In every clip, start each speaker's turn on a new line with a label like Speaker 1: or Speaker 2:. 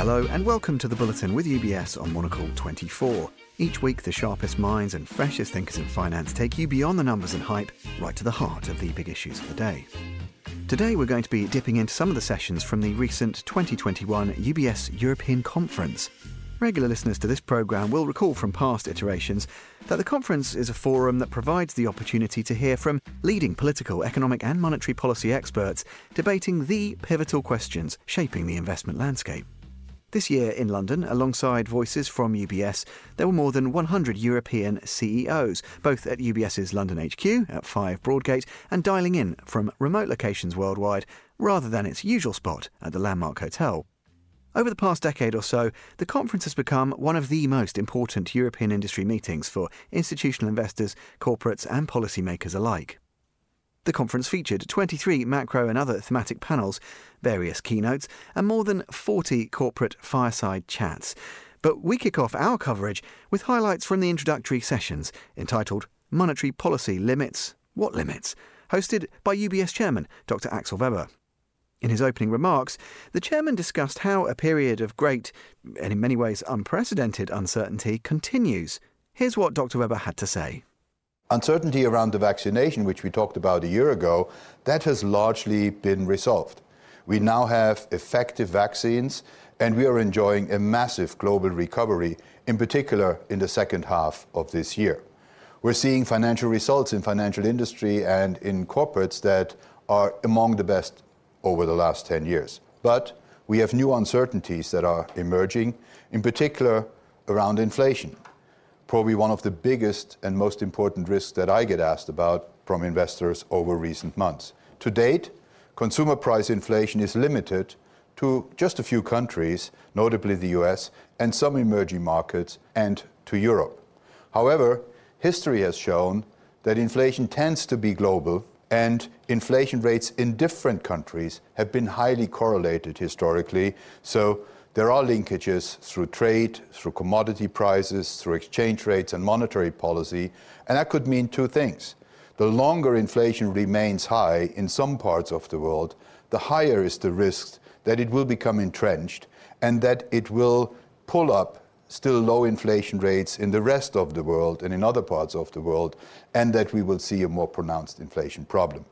Speaker 1: Hello and welcome to the Bulletin with UBS on Monocle 24. Each week, the sharpest minds and freshest thinkers in finance take you beyond the numbers and hype, right to the heart of the big issues of the day. Today, we're going to be dipping into some of the sessions from the recent 2021 UBS European Conference. Regular listeners to this programme will recall from past iterations that the conference is a forum that provides the opportunity to hear from leading political, economic, and monetary policy experts debating the pivotal questions shaping the investment landscape. This year in London, alongside voices from UBS, there were more than 100 European CEOs, both at UBS's London HQ at 5 Broadgate and dialing in from remote locations worldwide rather than its usual spot at the Landmark Hotel. Over the past decade or so, the conference has become one of the most important European industry meetings for institutional investors, corporates, and policymakers alike. The conference featured 23 macro and other thematic panels, various keynotes, and more than 40 corporate fireside chats. But we kick off our coverage with highlights from the introductory sessions entitled Monetary Policy Limits What Limits? hosted by UBS Chairman Dr. Axel Weber. In his opening remarks, the chairman discussed how a period of great, and in many ways unprecedented, uncertainty continues. Here's what Dr. Weber had to say.
Speaker 2: Uncertainty around the vaccination, which we talked about a year ago, that has largely been resolved. We now have effective vaccines, and we are enjoying a massive global recovery, in particular in the second half of this year. We're seeing financial results in financial industry and in corporates that are among the best over the last 10 years. But we have new uncertainties that are emerging, in particular around inflation. Probably one of the biggest and most important risks that I get asked about from investors over recent months. To date, consumer price inflation is limited to just a few countries, notably the US, and some emerging markets, and to Europe. However, history has shown that inflation tends to be global and inflation rates in different countries have been highly correlated historically. So there are linkages through trade, through commodity prices, through exchange rates and monetary policy. And that could mean two things. The longer inflation remains high in some parts of the world, the higher is the risk that it will become entrenched and that it will pull up still low inflation rates in the rest of the world and in other parts of the world, and that we will see a more pronounced inflation problem.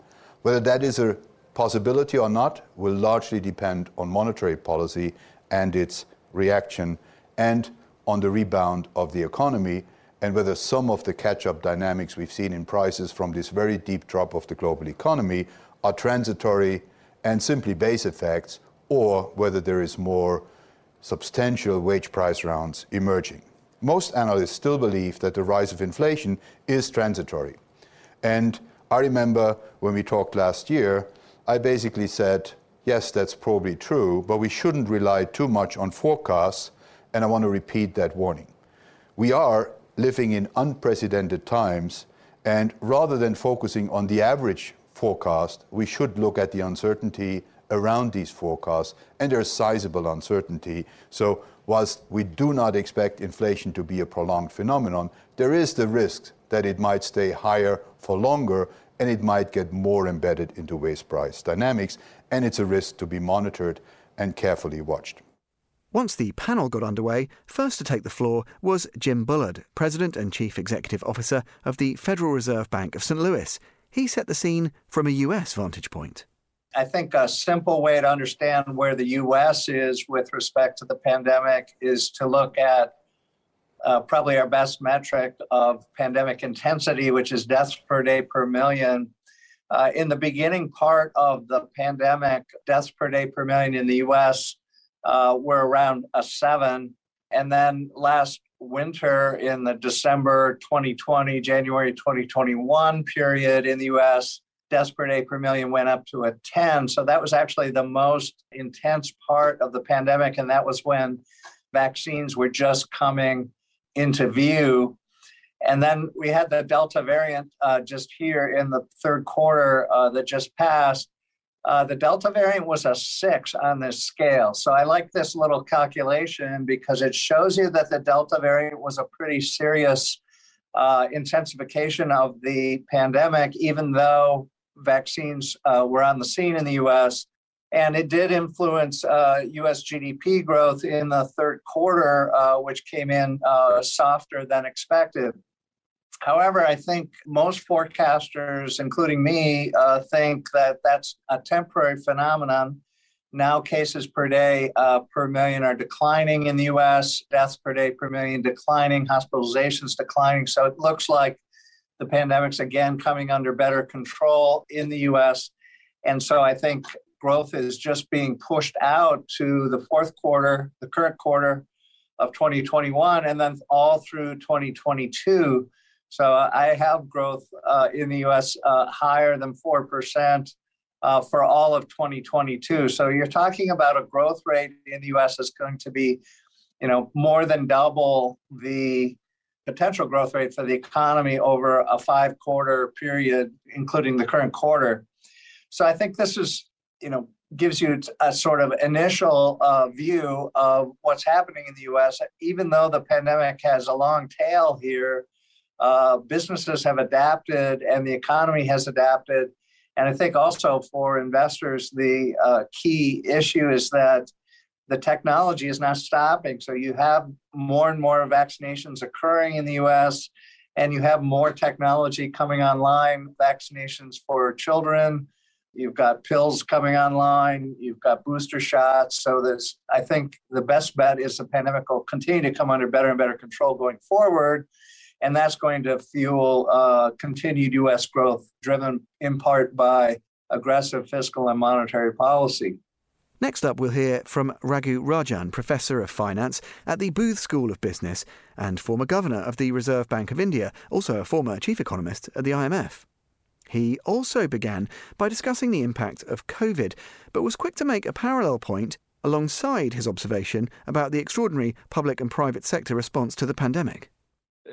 Speaker 2: Whether that is a possibility or not will largely depend on monetary policy and its reaction and on the rebound of the economy and whether some of the catch up dynamics we've seen in prices from this very deep drop of the global economy are transitory and simply base effects, or whether there is more substantial wage price rounds emerging. Most analysts still believe that the rise of inflation is transitory. And I remember when we talked last year, I basically said, yes, that's probably true, but we shouldn't rely too much on forecasts, and I want to repeat that warning. We are living in unprecedented times, and rather than focusing on the average forecast, we should look at the uncertainty around these forecasts, and there's sizable uncertainty. So whilst we do not expect inflation to be a prolonged phenomenon, there is the risk that it might stay higher for longer and it might get more embedded into wage price dynamics, and it's a risk to be monitored and carefully watched.
Speaker 1: Once the panel got underway, first to take the floor was Jim Bullard, President and Chief Executive Officer of the Federal Reserve Bank of St. Louis. He set the scene from a US vantage point.
Speaker 3: I think a simple way to understand where the US is with respect to the pandemic is to look at uh, probably our best metric of pandemic intensity, which is deaths per day per million. Uh, in the beginning part of the pandemic, deaths per day per million in the US uh, were around a seven. And then last winter, in the December 2020, January 2021 period in the US, deaths per day per million went up to a 10. So that was actually the most intense part of the pandemic. And that was when vaccines were just coming into view. And then we had the Delta variant uh, just here in the third quarter uh, that just passed. Uh, the Delta variant was a six on this scale. So I like this little calculation because it shows you that the Delta variant was a pretty serious uh, intensification of the pandemic, even though vaccines uh, were on the scene in the US. And it did influence uh, US GDP growth in the third quarter, uh, which came in uh, softer than expected. However, I think most forecasters, including me, uh, think that that's a temporary phenomenon. Now, cases per day uh, per million are declining in the US, deaths per day per million declining, hospitalizations declining. So it looks like the pandemic's again coming under better control in the US. And so I think growth is just being pushed out to the fourth quarter, the current quarter of 2021, and then all through 2022. So I have growth uh, in the US uh, higher than 4% uh, for all of 2022. So you're talking about a growth rate in the US is going to be, you know, more than double the potential growth rate for the economy over a five quarter period, including the current quarter. So I think this is, you know, gives you a sort of initial uh, view of what's happening in the US. Even though the pandemic has a long tail here, uh, businesses have adapted and the economy has adapted. And I think also for investors, the uh, key issue is that the technology is not stopping. So you have more and more vaccinations occurring in the US, and you have more technology coming online, vaccinations for children. You've got pills coming online, you've got booster shots. So there's I think the best bet is the pandemic will continue to come under better and better control going forward. And that's going to fuel uh, continued US growth, driven in part by aggressive fiscal and monetary policy.
Speaker 1: Next up, we'll hear from Raghu Rajan, Professor of Finance at the Booth School of Business and former Governor of the Reserve Bank of India, also a former Chief Economist at the IMF. He also began by discussing the impact of COVID, but was quick to make a parallel point alongside his observation about the extraordinary public and private sector response to the pandemic.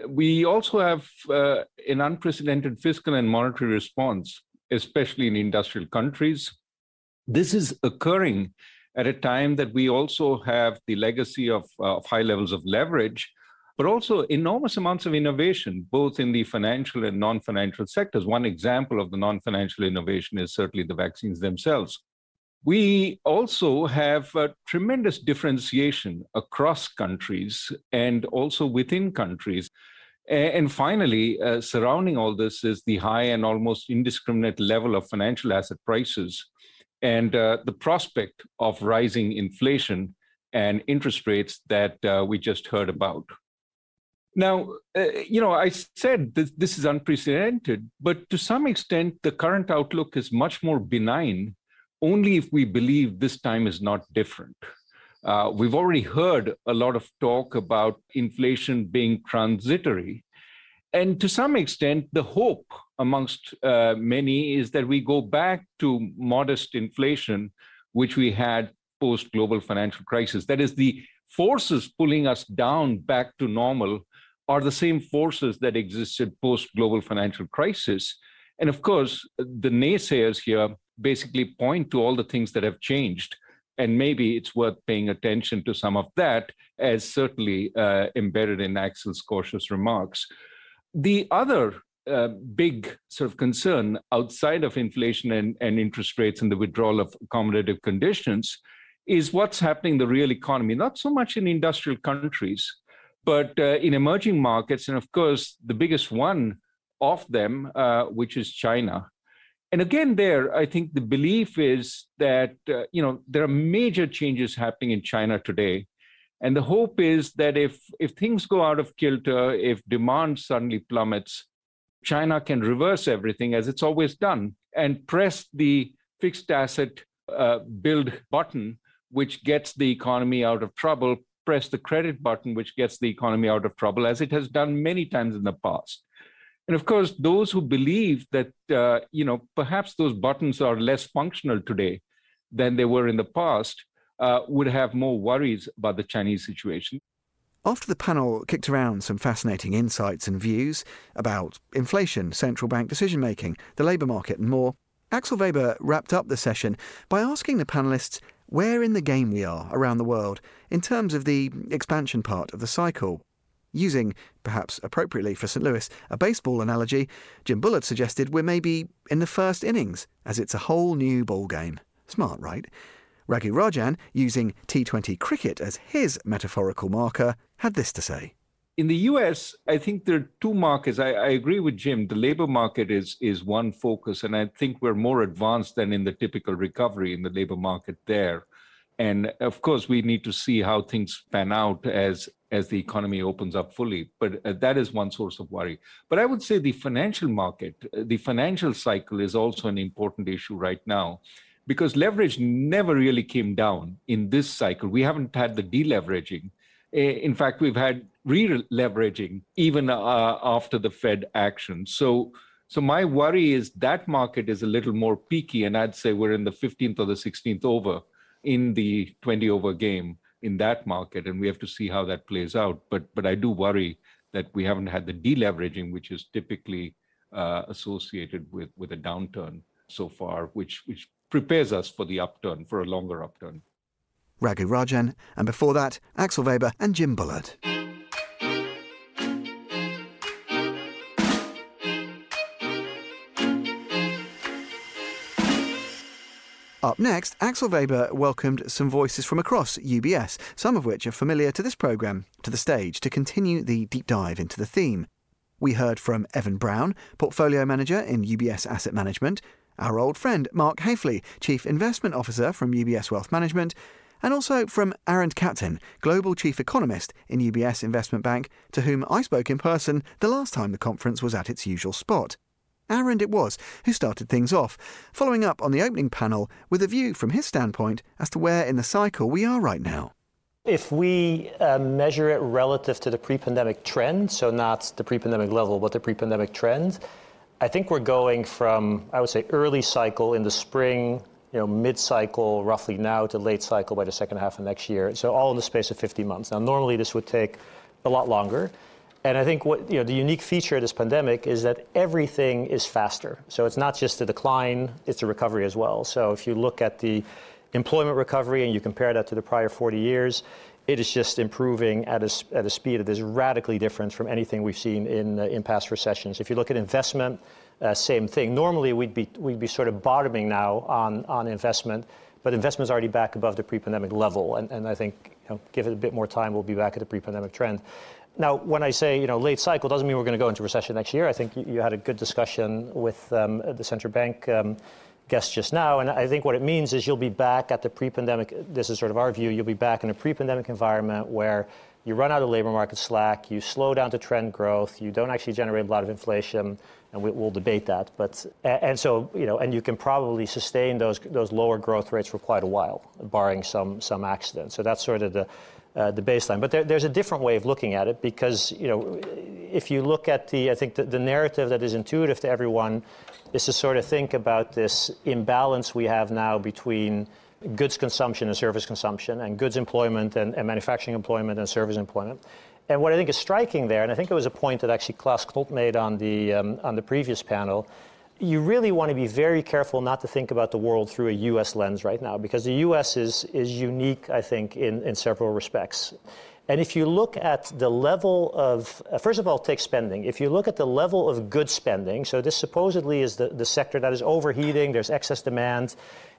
Speaker 4: We also have uh, an unprecedented fiscal and monetary response, especially in industrial countries this is occurring at a time that we also have the legacy of, uh, of high levels of leverage, but also enormous amounts of innovation, both in the financial and non financial sectors. One example of the non financial innovation is certainly the vaccines themselves. We also have tremendous differentiation across countries and also within countries. And finally, uh, surrounding all this is the high and almost indiscriminate level of financial asset prices and uh, the prospect of rising inflation and interest rates that uh, we just heard about. Now, uh, you know, I said this, this is unprecedented, but to some extent, the current outlook is much more benign only if we believe this time is not different. Uh, we've already heard a lot of talk about inflation being transitory. And to some extent, the hope amongst uh, many is that we go back to modest inflation, which we had post global financial crisis. That is, the forces pulling us down back to normal are the same forces that existed post global financial crisis. And of course, the naysayers here basically point to all the things that have changed. And maybe it's worth paying attention to some of that, as certainly uh, embedded in Axel's cautious remarks. The other uh, big sort of concern outside of inflation and, and interest rates and the withdrawal of accommodative conditions is what's happening in the real economy, not so much in industrial countries, but uh, in emerging markets. And of course, the biggest one of them, uh, which is China. And again, there, I think the belief is that, uh, you know, there are major changes happening in China today. And the hope is that if, if things go out of kilter, if demand suddenly plummets, China can reverse everything as it's always done and press the fixed asset uh, build button, which gets the economy out of trouble, press the credit button, which gets the economy out of trouble, as it has done many times in the past. And of course, those who believe that, uh, you know, perhaps those buttons are less functional today than they were in the past uh, would have more worries about the Chinese situation.
Speaker 1: After the panel kicked around some fascinating insights and views about inflation, central bank decision making, the labour market, and more, Axel Weber wrapped up the session by asking the panelists where in the game we are around the world in terms of the expansion part of the cycle. Using, perhaps appropriately for St. Louis, a baseball analogy, Jim Bullard suggested we're maybe in the first innings, as it's a whole new ball game. Smart, right? Raghu Rajan, using T20 cricket as his metaphorical marker, had this to say.
Speaker 4: In the US, I think there are two markets. I, I, agree with Jim. The labor market is, is one focus, and I think we're more advanced than in the typical recovery in the labor market there. And of course, we need to see how things pan out as, as the economy opens up fully. But uh, that is one source of worry. But I would say the financial market, the financial cycle is also an important issue right now because leverage never really came down in this cycle. We haven't had the deleveraging. In fact, we've had re-leveraging even uh, after the Fed action. So, so my worry is that market is a little more peaky, and I'd say we're in the 15th or the 16th over in the 20 over game in that market, and we have to see how that plays out. But but I do worry that we haven't had the deleveraging, which is typically uh, associated with with a downturn so far, which which prepares us for the upturn, for a longer upturn.
Speaker 1: Raghu Rajan, and before that, Axel Weber and Jim Bullard. Up next, Axel Weber welcomed some voices from across UBS, some of which are familiar to this programme, to the stage to continue the deep dive into the theme. We heard from Evan Brown, Portfolio Manager in UBS Asset Management, our old friend Mark Haefele, Chief Investment Officer from UBS Wealth Management, and also from Arend Kapteyn, Global Chief Economist in UBS Investment Bank, to whom I spoke in person the last time the conference was at its usual spot. Arend it was who started things off, following up on the opening panel with a view from his standpoint as to where in the cycle we are right now.
Speaker 5: If we uh, measure it relative to the pre pandemic trend, so not the pre pandemic level, but the pre pandemic trend, I think we're going from, I would say, early cycle in the spring, you know, mid cycle roughly now to late cycle by the second half of next year. So all in the space of 50 months. Now, normally this would take a lot longer. And I think what you know the unique feature of this pandemic is that everything is faster. So it's not just a decline; it's a recovery as well. So if you look at the employment recovery and you compare that to the prior 40 years, it is just improving at a, at a speed that is radically different from anything we've seen in uh, in past recessions. If you look at investment, uh, same thing. Normally we'd be we'd be sort of bottoming now on on investment, but investment is already back above the pre-pandemic level, and, and I think you know, give it a bit more time, we'll be back at the pre-pandemic trend. Now, when I say you know late cycle, doesn't mean we're going to go into recession next year. I think you, had a good discussion with um, the central bank um, guest just now, and I think what it means is you'll be back at the pre-pandemic. This is sort of our view. You'll be back in a pre-pandemic environment where you run out of labor market slack, you slow down to trend growth, you don't actually generate a lot of inflation, and we, will debate that. But and so you know, and you can probably sustain those those lower growth rates for quite a while, barring some some accident. So that's sort of the uh, the baseline. But there, there's a different way of looking at it because, you know, if you look at the, I think the, the narrative that is intuitive to everyone is to sort of think about this imbalance we have now between goods consumption and service consumption, and goods employment and, and manufacturing employment and service employment. And what I think is striking there, and I think it was a point that actually Klaas Knot made on the, um, on the previous panel, you really want to be very careful not to think about the world through a US lens right now, because the US is, is unique, I think, in, in several respects. And if you look at the level of, uh, first of all, take spending. If you look at the level of good spending, so this supposedly is the, the sector that is overheating, there's excess demand,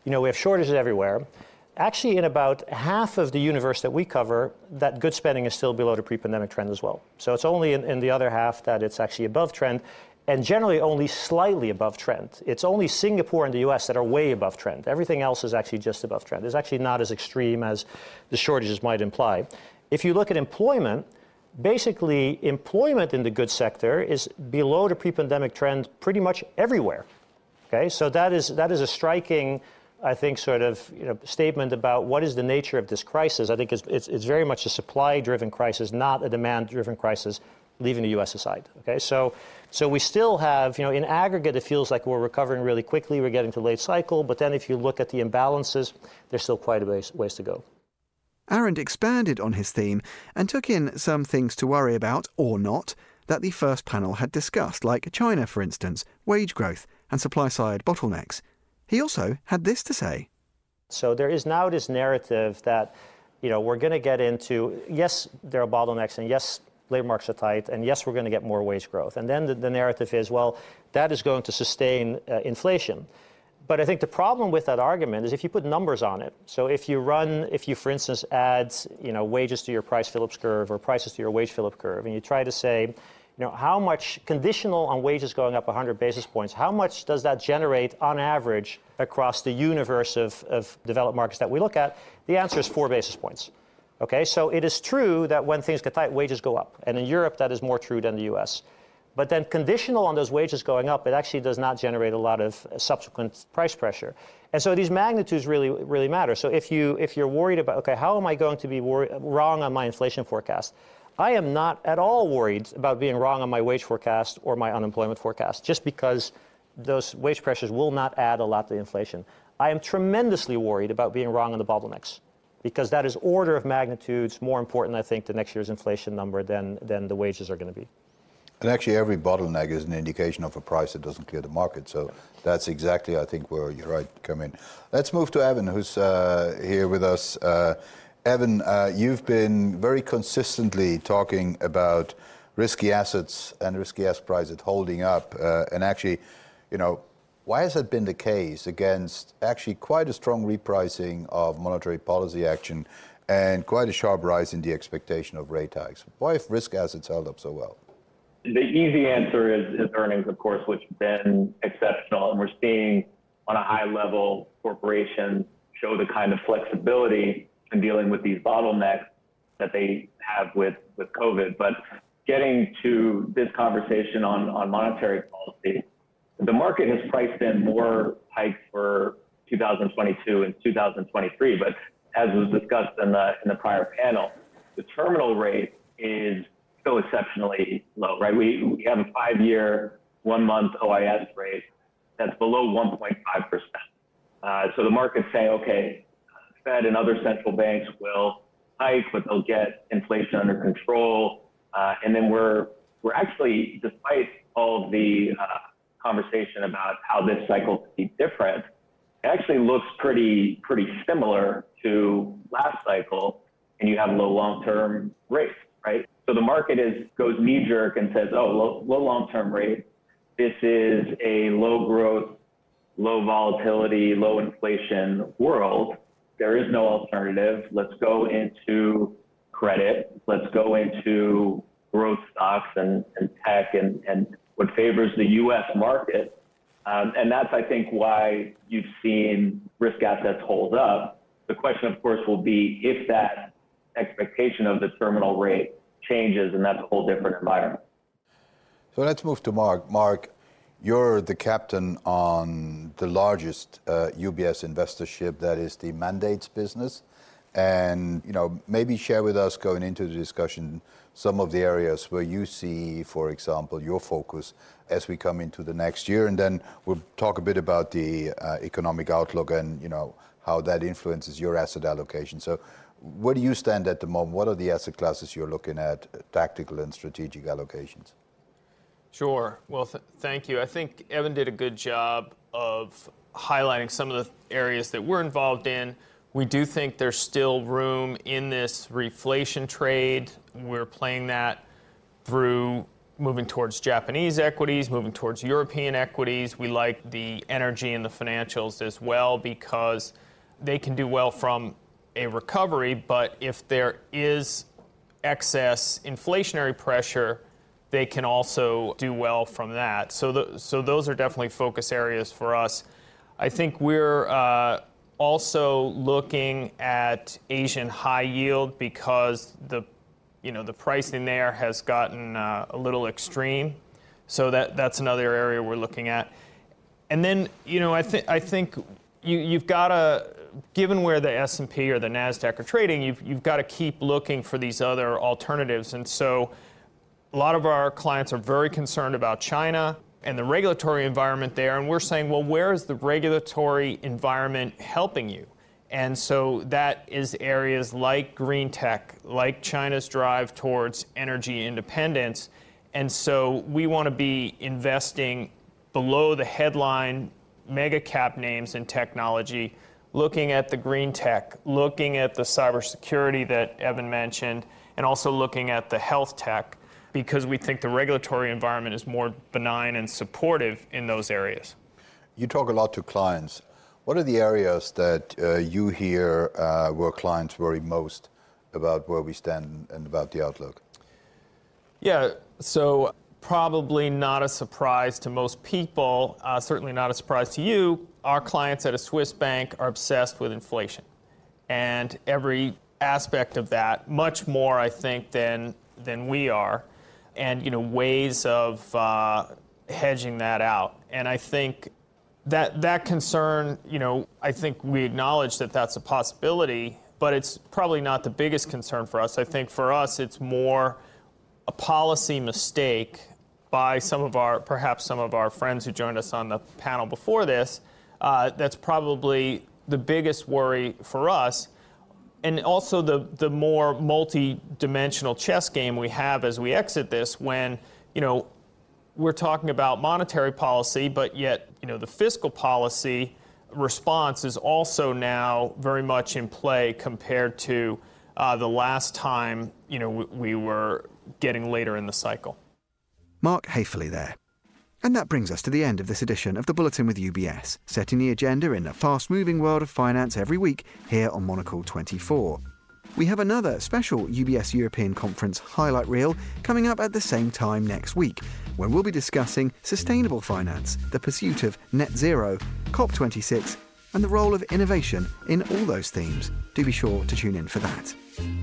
Speaker 5: you know, we have shortages everywhere. Actually, in about half of the universe that we cover, that good spending is still below the pre pandemic trend as well. So it's only in, in the other half that it's actually above trend and generally only slightly above trend. It's only Singapore and the US that are way above trend. Everything else is actually just above trend. It's actually not as extreme as the shortages might imply. If you look at employment, basically employment in the goods sector is below the pre-pandemic trend pretty much everywhere. Okay, so that is that is a striking, I think, sort of you know, statement about what is the nature of this crisis. I think it's, it's, it's very much a supply-driven crisis, not a demand-driven crisis leaving the U.S. aside. Okay, so so we still have, you know, in aggregate, it feels like we're recovering really quickly. We're getting to late cycle, but then if you look at the imbalances, there's still quite a ways, ways to go.
Speaker 1: Arend expanded on his theme and took in some things to worry about, or not, that the first panel had discussed, like China, for instance, wage growth, and supply side bottlenecks. He also had this to say.
Speaker 5: So there is now this narrative that, you know, we're going to get into, yes, there are bottlenecks, and yes, labor markets are tight, and yes, we're going to get more wage growth. And then the, the narrative is, well, that is going to sustain uh, inflation. but I think the problem with that argument is if you put numbers on it. So if you run, if you, for instance, add, you know, wages to your price Phillips curve or prices to your wage Phillips curve, and you try to say, you know, how much conditional on wages going up 100 basis points, how much does that generate on average across the universe of, of developed markets that we look at? The answer is four basis points. Okay, so it is true that when things get tight, wages go up. And in Europe, that is more true than the US. But then conditional on those wages going up, it actually does not generate a lot of subsequent price pressure. And so these magnitudes really, really matter. So if, you, if you're worried about, okay, how am I going to be wor- wrong on my inflation forecast? I am not at all worried about being wrong on my wage forecast or my unemployment forecast, just because those wage pressures will not add a lot to inflation. I am tremendously worried about being wrong on the bottlenecks because that is order of magnitudes more important, I think, to next year's inflation number than, than the wages are going to be.
Speaker 2: And actually, every bottleneck is an indication of a price that doesn't clear the market. So that's exactly, I think, where you're right come in. Let's move to Evan, who's uh, here with us. Uh, Evan, uh, you've been very consistently talking about risky assets and risky asset prices holding up. Uh, and actually, you know, why has that been the case against actually quite a strong repricing of monetary policy action and quite a sharp rise in the expectation of rate hikes? Why have risk assets held up so well?
Speaker 6: the easy answer is, is earnings, of course, which have been exceptional. And we're seeing on a high level corporations show the kind of flexibility in dealing with these bottlenecks that they have with, with COVID. But getting to this conversation on, on monetary policy, the market has priced in more hikes for 2022 and 2023. But as was discussed in the, in the prior panel, the terminal rate is still exceptionally low, right? We, we have a five year, one month OIS rate that's below 1.5%. Uh, so the market's saying, okay, Fed and other central banks will hike, but they'll get inflation under control. Uh, and then we're, we're actually, despite all of the uh, conversation about how this cycle could be different, it actually looks pretty, pretty similar to last cycle, and you have low long-term rates, right? So the market is goes knee jerk and says, oh, low, low long term rate. This is a low growth, low volatility, low inflation world. There is no alternative. Let's go into credit. Let's go into growth stocks and, and tech and, and what favors the US market. Um, and that's, I think, why you've seen risk assets hold up. The question, of course, will be if that expectation of the terminal rate changes, and that's a whole different environment.
Speaker 2: So let's move to Mark. Mark, you're the captain on the largest uh, UBS investor ship, that is the mandates business. And you know, maybe share with us going into the discussion some of the areas where you see, for example, your focus as we come into the next year, and then we'll talk a bit about the uh, economic outlook and you know how that influences your asset allocation. So where do you stand at the moment? What are the asset classes you're looking at, tactical and strategic allocations?
Speaker 7: Sure. Well, th- thank you. I think Evan did a good job of highlighting some of the areas that we're involved in. We do think there's still room in this reflation trade. We're playing that through moving towards Japanese equities, moving towards European equities. We like the energy and the financials as well because they can do well from a recovery, but if there is excess inflationary pressure, they can also do well from that. So, the, so those are definitely focus areas for us. I think we're uh, also looking at Asian high yield because the, you know, the pricing there has gotten uh, a little extreme. So that, that's another area we're looking at. And then, you know, I, th- I think you, you've got to given where the S&P or the Nasdaq are trading, you've you've got to keep looking for these other alternatives. And so, a lot of our clients are very concerned about China and the regulatory environment there. And we're saying, well, where is the regulatory environment helping you? And so that is areas like green tech, like China's drive towards energy independence. And so we want to be investing below the headline mega cap names in technology looking at the green tech, looking at the cybersecurity that Evan mentioned, and also looking at the health tech because we think the regulatory environment is more benign and supportive in those areas.
Speaker 2: You talk a lot to clients. What are the areas that uh, you hear uh, where clients worry most about where we stand and about the outlook?
Speaker 7: Yeah, so probably not a surprise to most people, uh, certainly not a surprise to you. Our clients at a Swiss bank are obsessed with inflation. And every aspect of that, much more, I think, than, than we are, and you know, ways of uh, hedging that out. And I think that, that concern, you know, I think we acknowledge that that's a possibility, but it's probably not the biggest concern for us. I think for us, it's more a policy mistake by some of our, perhaps some of our friends who joined us on the panel before this. Uh, that's probably the biggest worry for us. And also the, the more multi-dimensional chess game we have as we exit this when, you know, we're talking about monetary policy, but yet, you know, the fiscal policy response is also now very much in play compared to uh, the last time, you know, we, we were getting later in the cycle.
Speaker 1: Mark Haefele there. And that brings us to the end of this edition of the Bulletin with UBS, setting the agenda in the fast moving world of finance every week here on Monocle 24. We have another special UBS European Conference highlight reel coming up at the same time next week, when we'll be discussing sustainable finance, the pursuit of net zero, COP26, and the role of innovation in all those themes. Do be sure to tune in for that.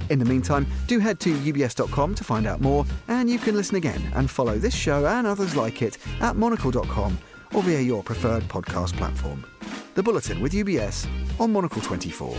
Speaker 1: In the meantime, do head to ubs.com to find out more, and you can listen again and follow this show and others like it at monocle.com or via your preferred podcast platform. The Bulletin with UBS on Monocle 24.